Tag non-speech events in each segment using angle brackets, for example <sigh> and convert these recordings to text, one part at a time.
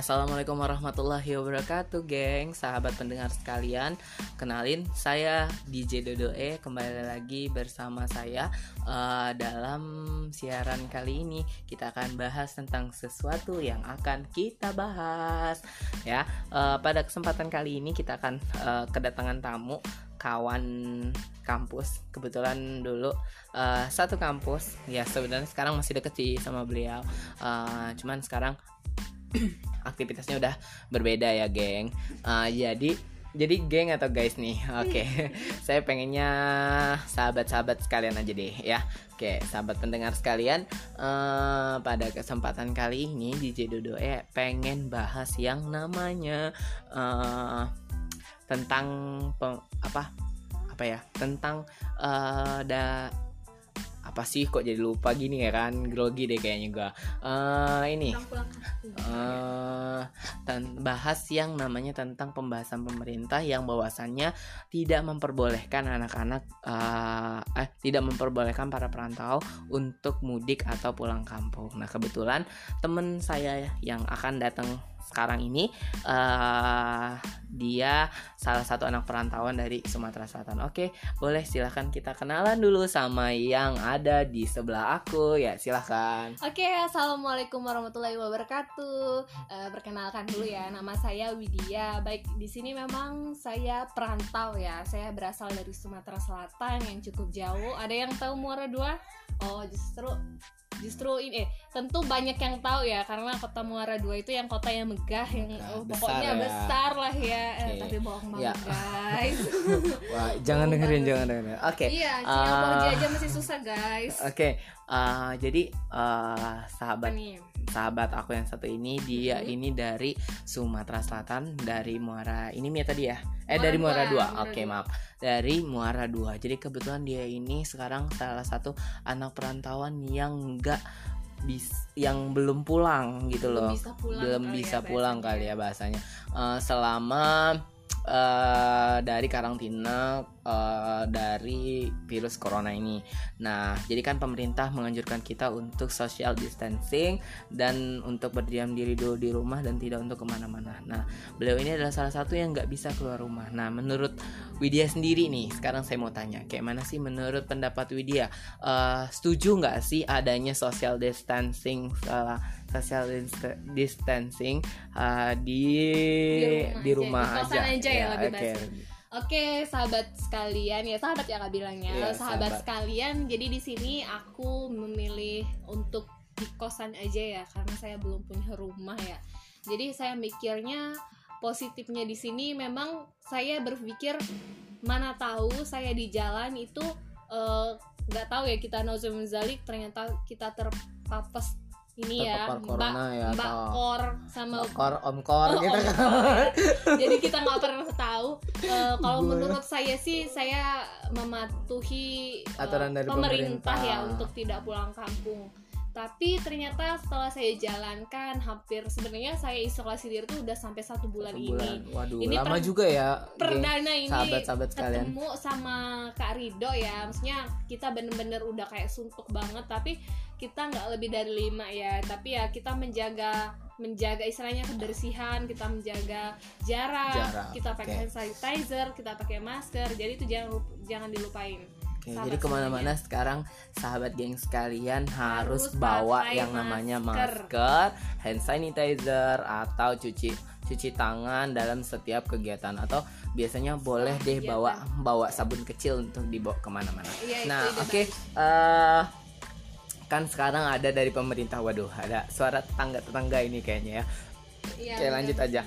Assalamualaikum warahmatullahi wabarakatuh, geng, sahabat pendengar sekalian. Kenalin, saya DJ Dodoe kembali lagi bersama saya uh, dalam siaran kali ini. Kita akan bahas tentang sesuatu yang akan kita bahas, ya. Uh, pada kesempatan kali ini kita akan uh, kedatangan tamu kawan kampus kebetulan dulu uh, satu kampus ya sebenarnya sekarang masih deket sih sama beliau uh, cuman sekarang <clears throat> aktivitasnya udah berbeda ya geng. Uh, jadi jadi geng atau guys nih? Oke okay. <laughs> saya pengennya sahabat-sahabat sekalian aja deh ya. Oke okay, sahabat pendengar sekalian uh, pada kesempatan kali ini DJ Dodo eh pengen bahas yang namanya uh, tentang apa? Apa ya? Tentang uh, da apa sih kok jadi lupa gini ya kan? Grogi deh kayaknya gue uh, ini. Uh, bahas yang namanya tentang pembahasan pemerintah yang bahwasannya tidak memperbolehkan anak-anak uh, eh tidak memperbolehkan para perantau untuk mudik atau pulang kampung. Nah kebetulan temen saya yang akan datang sekarang ini uh, dia salah satu anak perantauan dari Sumatera Selatan. Oke, boleh silahkan kita kenalan dulu sama yang ada di sebelah aku ya silahkan. Oke, assalamualaikum warahmatullahi wabarakatuh. Uh, perkenalkan dulu ya, nama saya Widya. Baik di sini memang saya perantau ya. Saya berasal dari Sumatera Selatan yang cukup jauh. Ada yang tahu Muara Dua? Oh, justru justru ini eh tentu banyak yang tahu ya karena kota Muara Dua itu yang kota yang megah yang nah, oh, pokoknya besar, ya. besar lah ya okay. eh, tapi bohong banget ya. guys <laughs> wah jangan dengerin jangan dengerin oke okay. iya uh, aja masih susah guys oke okay. Uh, jadi uh, sahabat sahabat aku yang satu ini dia hmm. ini dari Sumatera Selatan dari Muara ini Mia tadi ya? Eh Muara dari Muara Dua oke okay, maaf. Dari Muara Dua. Jadi kebetulan dia ini sekarang salah satu anak perantauan yang enggak bis yang belum pulang gitu loh. belum bisa pulang, belum bisa ya, pulang kali ya bahasanya. Uh, selama uh, dari karantina uh, dari virus corona ini. Nah, jadi kan pemerintah menganjurkan kita untuk social distancing dan untuk berdiam diri dulu di rumah dan tidak untuk ke mana-mana. Nah, beliau ini adalah salah satu yang nggak bisa keluar rumah. Nah, menurut Widya sendiri nih, sekarang saya mau tanya, kayak mana sih menurut pendapat Widya? Uh, setuju nggak sih adanya social distancing? Uh, social distancing uh, di di rumah, di rumah aja, aja. aja ya, ya lebih okay. Oke, sahabat sekalian ya, sahabat ya kak bilangnya. Yeah, sahabat, sahabat sekalian, jadi di sini aku memilih untuk di kosan aja ya, karena saya belum punya rumah ya. Jadi saya mikirnya positifnya di sini memang saya berpikir mana tahu saya di jalan itu eh, nggak uh, tahu ya kita nauzumzalik ternyata kita terpapes ini ya mbak ya, mbak kor sama kor om kor oh, gitu kan. <laughs> jadi kita nggak pernah tahu uh, kalau menurut saya sih saya mematuhi uh, aturan dari pemerintah, pemerintah. ya untuk tidak pulang kampung tapi ternyata setelah saya jalankan hampir sebenarnya saya isolasi diri tuh udah sampai satu bulan, satu bulan. ini Waduh, ini lama juga ya perdana ini sahabat-sahabat sekalian. ketemu sama Kak Rido ya. Maksudnya kita bener-bener udah kayak suntuk banget tapi kita nggak lebih dari lima ya. Tapi ya kita menjaga menjaga istilahnya kebersihan kita menjaga jarak, jarak kita pakai okay. hand sanitizer kita pakai masker. Jadi itu jangan jangan dilupain Oke, jadi ke mana-mana sekarang sahabat geng sekalian harus, harus bawa yang namanya masker. masker, hand sanitizer atau cuci cuci tangan dalam setiap kegiatan atau biasanya boleh deh bawa bawa sabun kecil untuk dibawa ke mana-mana. Iya, nah, oke, okay, uh, eh, kan sekarang ada dari pemerintah, waduh, ada suara tetangga tetangga ini kayaknya ya. Iya, Oke, lanjut aja.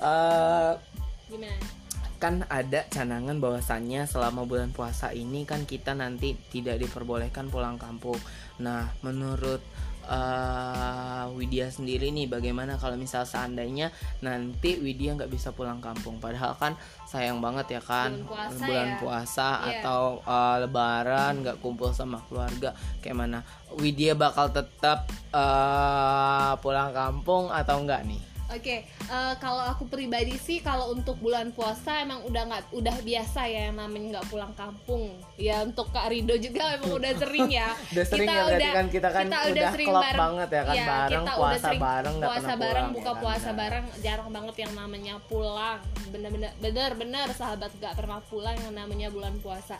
uh, <laughs> Gimana? Kan ada canangan bahwasannya selama bulan puasa ini kan kita nanti tidak diperbolehkan pulang kampung. Nah, menurut uh, Widya sendiri nih bagaimana kalau misal seandainya nanti Widya nggak bisa pulang kampung padahal kan sayang banget ya kan bulan puasa, bulan ya? puasa yeah. atau uh, lebaran nggak kumpul sama keluarga kayak mana Widya bakal tetap uh, pulang kampung atau enggak nih Oke, okay, uh, eh, kalau aku pribadi sih kalau untuk bulan puasa emang udah nggak udah biasa ya yang namanya nggak pulang kampung. Ya untuk Kak Rido juga emang udah sering ya. <laughs> udah sering kita ya udah, kan kita kan kita udah, sering bareng banget ya kan ya, bareng kita puasa udah sering bareng puasa bareng buka ya, puasa kan, bareng jarang banget yang namanya pulang. Bener-bener bener-bener sahabat gak pernah pulang yang namanya bulan puasa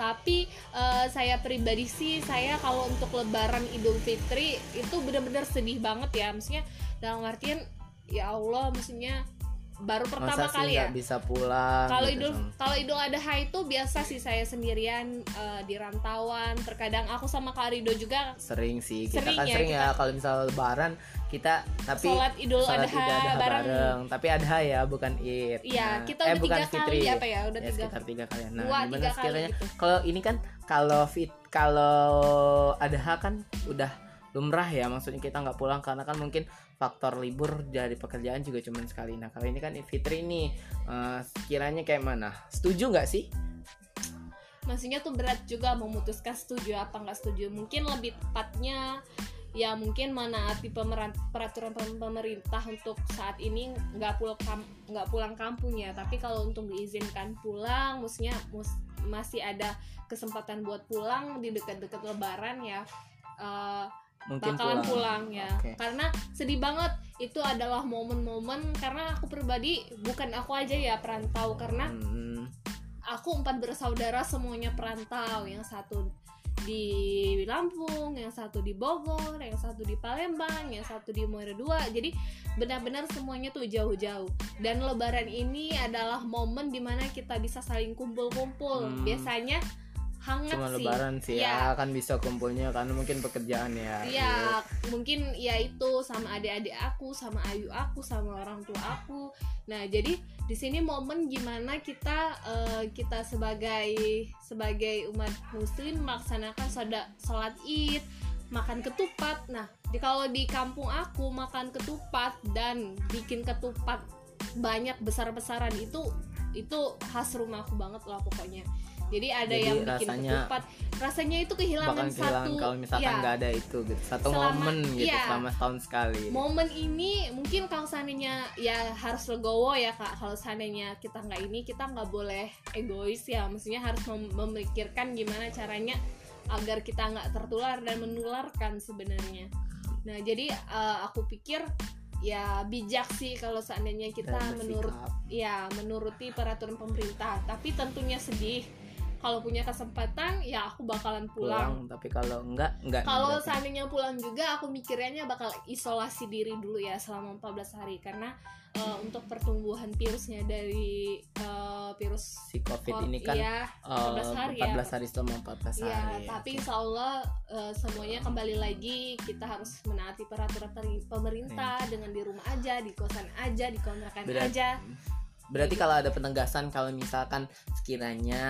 tapi uh, saya pribadi sih saya kalau untuk lebaran idul fitri itu bener-bener sedih banget ya maksudnya dalam artian ya Allah maksudnya baru pertama Masa kali ya? bisa pulang kalau gitu idul kalau idul adha itu biasa sih saya sendirian uh, di rantauan. Terkadang aku sama Kak Rido juga sering sih kita sering kan ya, sering ya. kalau misal lebaran kita tapi sholat idul sholat adha, adha bareng. bareng. Tapi adha ya bukan id. Iya nah, kita eh, udah tiga fitri. kali apa ya? Udah ya, tiga sekitar tiga kali. Nah Dua, gimana sekiranya? gitu. kalau ini kan kalau fit kalau adha kan udah lumrah ya maksudnya kita nggak pulang karena kan mungkin faktor libur dari pekerjaan juga cuma sekali. Nah kali ini kan Fitri ini uh, kiranya kayak mana? Setuju nggak sih? Maksudnya tuh berat juga memutuskan setuju apa nggak setuju. Mungkin lebih tepatnya ya mungkin menaati peraturan pemerintah untuk saat ini nggak pulang nggak pulang kampung ya. Tapi kalau untuk diizinkan pulang maksudnya mus masih ada kesempatan buat pulang di dekat-dekat lebaran ya uh, mungkin bakalan pulang, pulang ya okay. karena sedih banget itu adalah momen-momen karena aku pribadi bukan aku aja ya perantau karena hmm. aku empat bersaudara semuanya perantau yang satu di Lampung, yang satu di Bogor, yang satu di Palembang, yang satu di Muara Dua. Jadi benar-benar semuanya tuh jauh-jauh. Dan Lebaran ini adalah momen di mana kita bisa saling kumpul-kumpul. Hmm. Biasanya hangat cuma sih. lebaran sih ya. ya kan bisa kumpulnya karena mungkin pekerjaan ya iya mungkin ya itu sama adik-adik aku sama ayu aku sama orang tua aku nah jadi di sini momen gimana kita uh, kita sebagai sebagai umat muslim melaksanakan sholat id makan ketupat nah di kalau di kampung aku makan ketupat dan bikin ketupat banyak besar-besaran itu itu khas rumahku banget lah pokoknya jadi ada jadi yang bikin rasanya, ketupat. Rasanya itu kehilangan satu kalau misalkan ya, nggak ada itu gitu. Satu selama, momen gitu ya, selama setahun sekali. Momen ini mungkin kalau seandainya ya harus legowo ya kak. Kalau seandainya kita nggak ini kita nggak boleh egois ya. Maksudnya harus mem memikirkan gimana caranya agar kita nggak tertular dan menularkan sebenarnya. Nah jadi uh, aku pikir ya bijak sih kalau seandainya kita menurut ya menuruti peraturan pemerintah. Tapi tentunya sedih kalau punya kesempatan ya aku bakalan pulang, pulang tapi kalau enggak enggak kalau seandainya pulang juga aku mikirnya bakal isolasi diri dulu ya selama 14 hari. Karena uh, untuk pertumbuhan virusnya dari uh, virus si covid ini kan ya, 14 hari 14 ya. hari selama 14 ya, hari tapi insya Allah uh, semuanya kembali lagi. Kita harus menaati peraturan pemerintah ya. dengan di rumah aja di kosan aja di kontrakan Berat, aja berarti kalau ada penegasan kalau misalkan sekiranya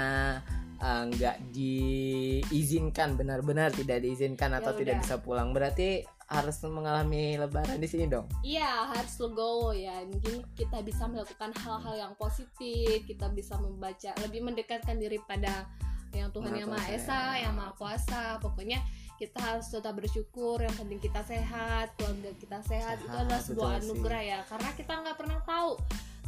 eh, nggak uh, diizinkan benar-benar tidak diizinkan atau ya tidak bisa pulang berarti harus mengalami lebaran di sini dong. Iya, harus legowo ya. Mungkin kita bisa melakukan hal-hal yang positif, kita bisa membaca lebih mendekatkan diri pada yang Tuhan yang Maha Esa, yang Maha Kuasa. Pokoknya kita harus tetap bersyukur. Yang penting kita sehat, keluarga kita sehat. sehat itu adalah sebuah anugerah ya. Karena kita nggak pernah tahu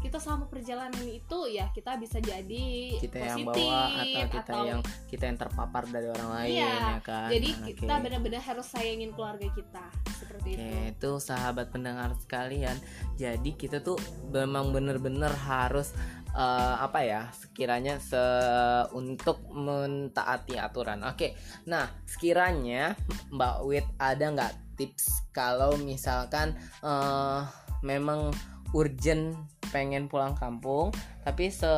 kita selama perjalanan itu ya kita bisa jadi kita positif, yang bawa atau kita atau, yang kita yang terpapar dari orang lain iya, ya kan jadi okay. kita benar-benar harus sayangin keluarga kita seperti okay, itu itu sahabat pendengar sekalian jadi kita tuh memang benar-benar harus uh, apa ya sekiranya se untuk mentaati aturan. Oke, nah sekiranya Mbak Wit ada nggak tips kalau misalkan uh, memang urgent pengen pulang kampung tapi se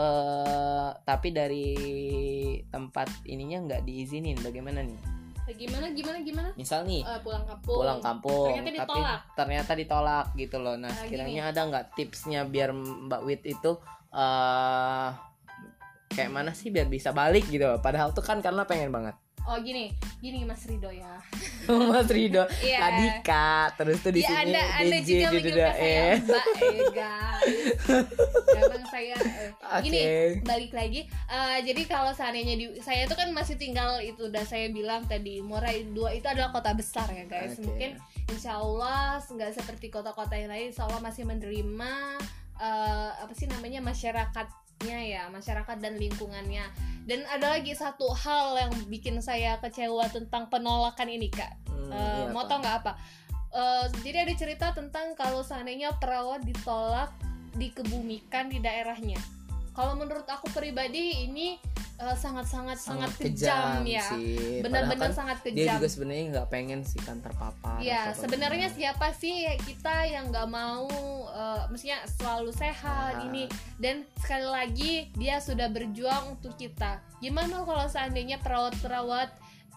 tapi dari tempat ininya nggak diizinin. Bagaimana nih? Gimana gimana gimana? Misal nih uh, pulang kampung. pulang kampung ternyata ditolak. tapi ternyata ditolak gitu loh. Nah, nah sekiranya ada nggak tipsnya biar mbak Wit itu uh, kayak mana sih biar bisa balik gitu? Padahal tuh kan karena pengen banget oh gini. Gini Mas Rido ya. <laughs> Mas Rido. Iya. tadi kak terus tuh di ya sini anda anda DJ juga manggil duda saya. Eh Mbak Ega. <laughs> Emang saya eh, gini Oke. balik lagi. Eh, jadi kalau seandainya di saya itu kan masih tinggal itu udah saya bilang tadi Morai dua itu adalah kota besar ya guys. Oke. mungkin Insya Allah nggak seperti kota-kota yang lain Insya Allah masih menerima eh, apa sih namanya masyarakatnya ya masyarakat dan lingkungannya. Dan ada lagi satu hal yang bikin saya kecewa tentang penolakan ini kak. Hmm, iya, mau tau nggak apa? Eh, jadi ada cerita tentang kalau seandainya perawat ditolak dikebumikan di daerahnya kalau menurut aku pribadi ini eh, sangat-sangat sangat, kejam, ya sih. benar-benar Padahal sangat kan dia kejam juga sebenarnya nggak pengen sih kan terpapar Ya sebenarnya siapa sih kita yang nggak mau, eh, maksudnya selalu sehat Sehat. ini dan sekali lagi dia sudah berjuang untuk kita. Gimana kalau seandainya perawat-perawat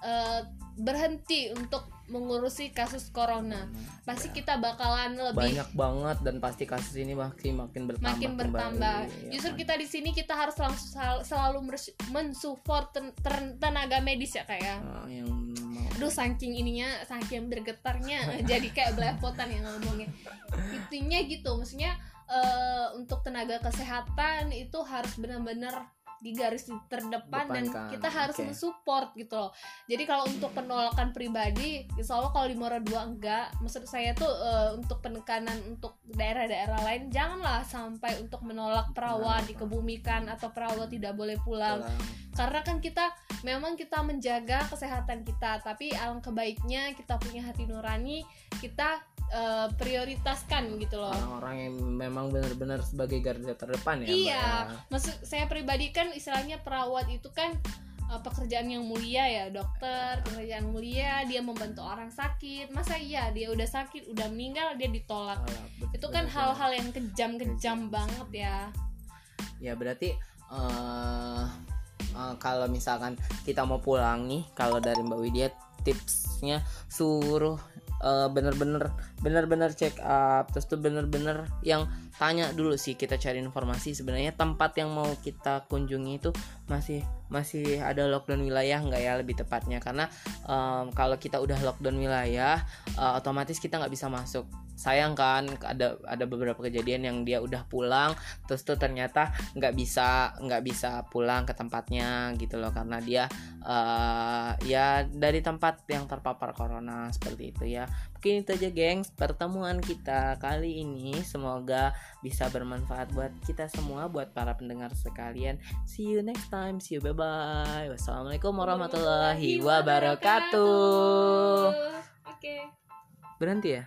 eh, berhenti untuk mengurusi kasus corona? Pasti Ya. kita bakalan lebih banyak banget dan pasti kasus ini makin makin bertambah makin bertambah. kembali, ya Justru kan? kita di sini kita harus langsung sel- selalu mensupport ten- tenaga medis ya kayak. Ah, yang mau Aduh saking ininya saking bergetarnya <laughs> jadi kayak belepotan yang ngomongnya. Intinya gitu, maksudnya eh, untuk tenaga kesehatan itu harus benar-benar di garis terdepan dan Depankan, kita harus oke. mensupport gitu loh. Jadi kalau untuk penolakan pribadi, insya Allah kalau di Mora 2 enggak, maksud saya tuh eh, untuk penekanan untuk daerah-daerah lain janganlah sampai untuk menolak perawat Kenapa? dikebumikan atau perawat tidak boleh pulang pulang. karena kan kita memang kita menjaga kesehatan kita tapi alangkah baiknya kita punya hati nurani kita eh, prioritaskan gitu loh. Orang-orang yang memang benar-benar sebagai garda terdepan ya iya ya. maksud saya pribadi kan istilahnya perawat itu kan eh, pekerjaan yang mulia ya dokter pekerjaan mulia dia membantu orang sakit. Masa iya dia udah sakit udah meninggal dia ditolak? Alah, betul- itu kan hal-hal yang kejam-kejam Kejam. banget ya. Ya berarti eh eh, kalau misalkan kita mau pulang nih kalau dari Mbak Widya tipsnya suruh eh, bener-bener bener-bener check up. Terus tuh bener-bener yang tanya dulu sih kita cari informasi. Sebenarnya tempat yang mau kita kunjungi itu masih masih ada lockdown wilayah nggak ya lebih tepatnya? Karena em, kalau kita udah lockdown wilayah eh, otomatis kita nggak bisa masuk. Sayang kan ada ada beberapa kejadian yang dia udah pulang terus tuh ternyata nggak bisa nggak bisa pulang ke tempatnya gitu loh. Karena dia ya dari tempat yang terpapar corona seperti itu ya. Mungkin itu aja gengs pertemuan kita kali ini. Semoga bisa bermanfaat buat kita semua buat para pendengar sekalian. See you next time see you bye bye wassalamualaikum warahmatullahi wabarakatuh. Oke. Berhenti ya